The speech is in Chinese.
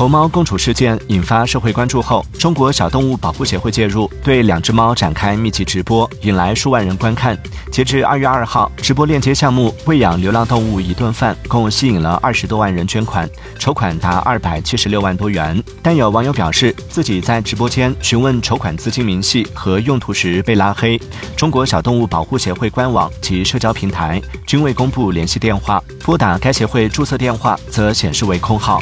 猴猫共处事件引发社会关注。后，中国小动物保护协会介入，对两只猫展开密集直播，引来数万人观看。截至二月二号，直播链接项目“喂养流浪动物一顿饭”共吸引了二十多万人捐款，筹款达二百七十六万多元。但有网友表示，自己在直播间询问筹款资金明细和用途时被拉黑。中国小动物保护协会官网及社交平台均未公布联系电话，拨打该协会注册电话则显示为空号。